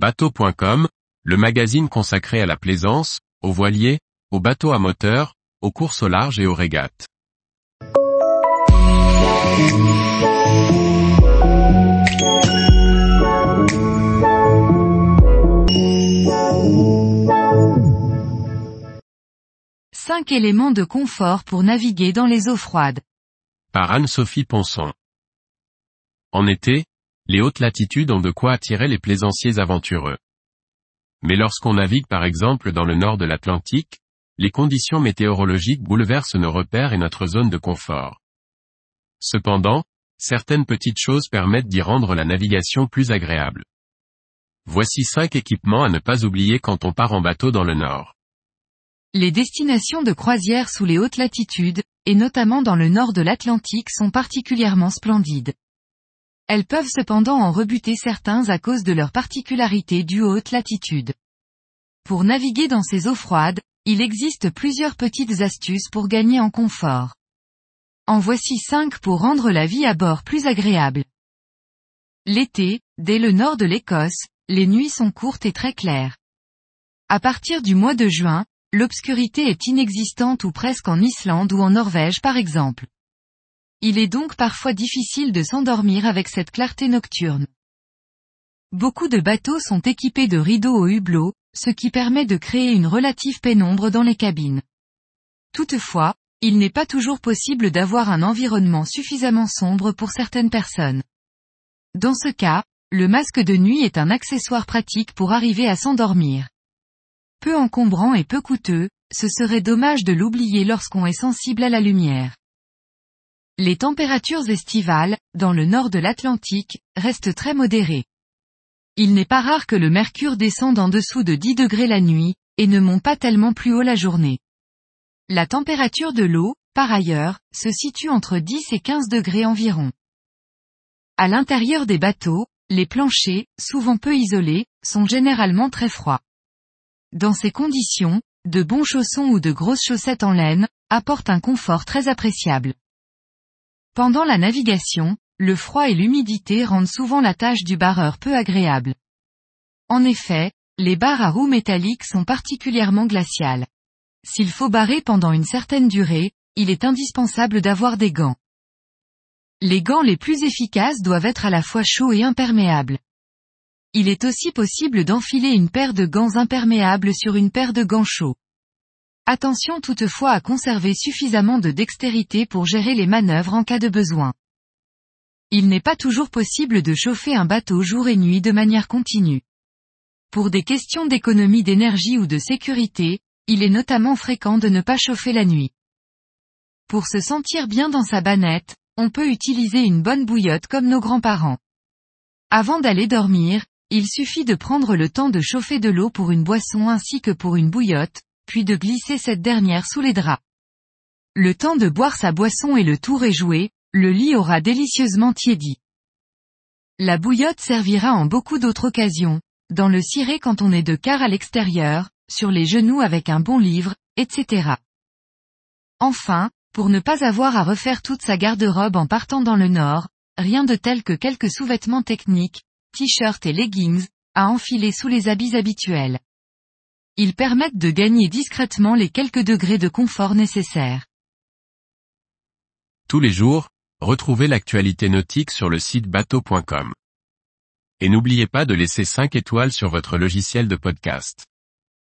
Bateau.com, le magazine consacré à la plaisance, aux voiliers, aux bateaux à moteur, aux courses au large et aux régates. Cinq éléments de confort pour naviguer dans les eaux froides. Par Anne-Sophie Ponson. En été, les hautes latitudes ont de quoi attirer les plaisanciers aventureux. Mais lorsqu'on navigue par exemple dans le nord de l'Atlantique, les conditions météorologiques bouleversent nos repères et notre zone de confort. Cependant, certaines petites choses permettent d'y rendre la navigation plus agréable. Voici cinq équipements à ne pas oublier quand on part en bateau dans le nord. Les destinations de croisière sous les hautes latitudes, et notamment dans le nord de l'Atlantique sont particulièrement splendides. Elles peuvent cependant en rebuter certains à cause de leur particularité due aux hautes latitudes. Pour naviguer dans ces eaux froides, il existe plusieurs petites astuces pour gagner en confort. En voici cinq pour rendre la vie à bord plus agréable. L'été, dès le nord de l'Écosse, les nuits sont courtes et très claires. À partir du mois de juin, l'obscurité est inexistante ou presque en Islande ou en Norvège par exemple. Il est donc parfois difficile de s'endormir avec cette clarté nocturne. Beaucoup de bateaux sont équipés de rideaux au hublot, ce qui permet de créer une relative pénombre dans les cabines. Toutefois, il n'est pas toujours possible d'avoir un environnement suffisamment sombre pour certaines personnes. Dans ce cas, le masque de nuit est un accessoire pratique pour arriver à s'endormir. Peu encombrant et peu coûteux, ce serait dommage de l'oublier lorsqu'on est sensible à la lumière. Les températures estivales, dans le nord de l'Atlantique, restent très modérées. Il n'est pas rare que le mercure descende en dessous de 10 degrés la nuit, et ne monte pas tellement plus haut la journée. La température de l'eau, par ailleurs, se situe entre 10 et 15 degrés environ. À l'intérieur des bateaux, les planchers, souvent peu isolés, sont généralement très froids. Dans ces conditions, de bons chaussons ou de grosses chaussettes en laine, apportent un confort très appréciable. Pendant la navigation, le froid et l'humidité rendent souvent la tâche du barreur peu agréable. En effet, les barres à roues métalliques sont particulièrement glaciales. S'il faut barrer pendant une certaine durée, il est indispensable d'avoir des gants. Les gants les plus efficaces doivent être à la fois chauds et imperméables. Il est aussi possible d'enfiler une paire de gants imperméables sur une paire de gants chauds. Attention toutefois à conserver suffisamment de dextérité pour gérer les manœuvres en cas de besoin. Il n'est pas toujours possible de chauffer un bateau jour et nuit de manière continue. Pour des questions d'économie d'énergie ou de sécurité, il est notamment fréquent de ne pas chauffer la nuit. Pour se sentir bien dans sa banette, on peut utiliser une bonne bouillotte comme nos grands-parents. Avant d'aller dormir, il suffit de prendre le temps de chauffer de l'eau pour une boisson ainsi que pour une bouillotte, puis de glisser cette dernière sous les draps. Le temps de boire sa boisson et le tour est joué, le lit aura délicieusement tiédi. La bouillotte servira en beaucoup d'autres occasions, dans le ciré quand on est de quart à l'extérieur, sur les genoux avec un bon livre, etc. Enfin, pour ne pas avoir à refaire toute sa garde-robe en partant dans le nord, rien de tel que quelques sous-vêtements techniques, t-shirts et leggings, à enfiler sous les habits habituels. Ils permettent de gagner discrètement les quelques degrés de confort nécessaires. Tous les jours, retrouvez l'actualité nautique sur le site bateau.com. Et n'oubliez pas de laisser 5 étoiles sur votre logiciel de podcast.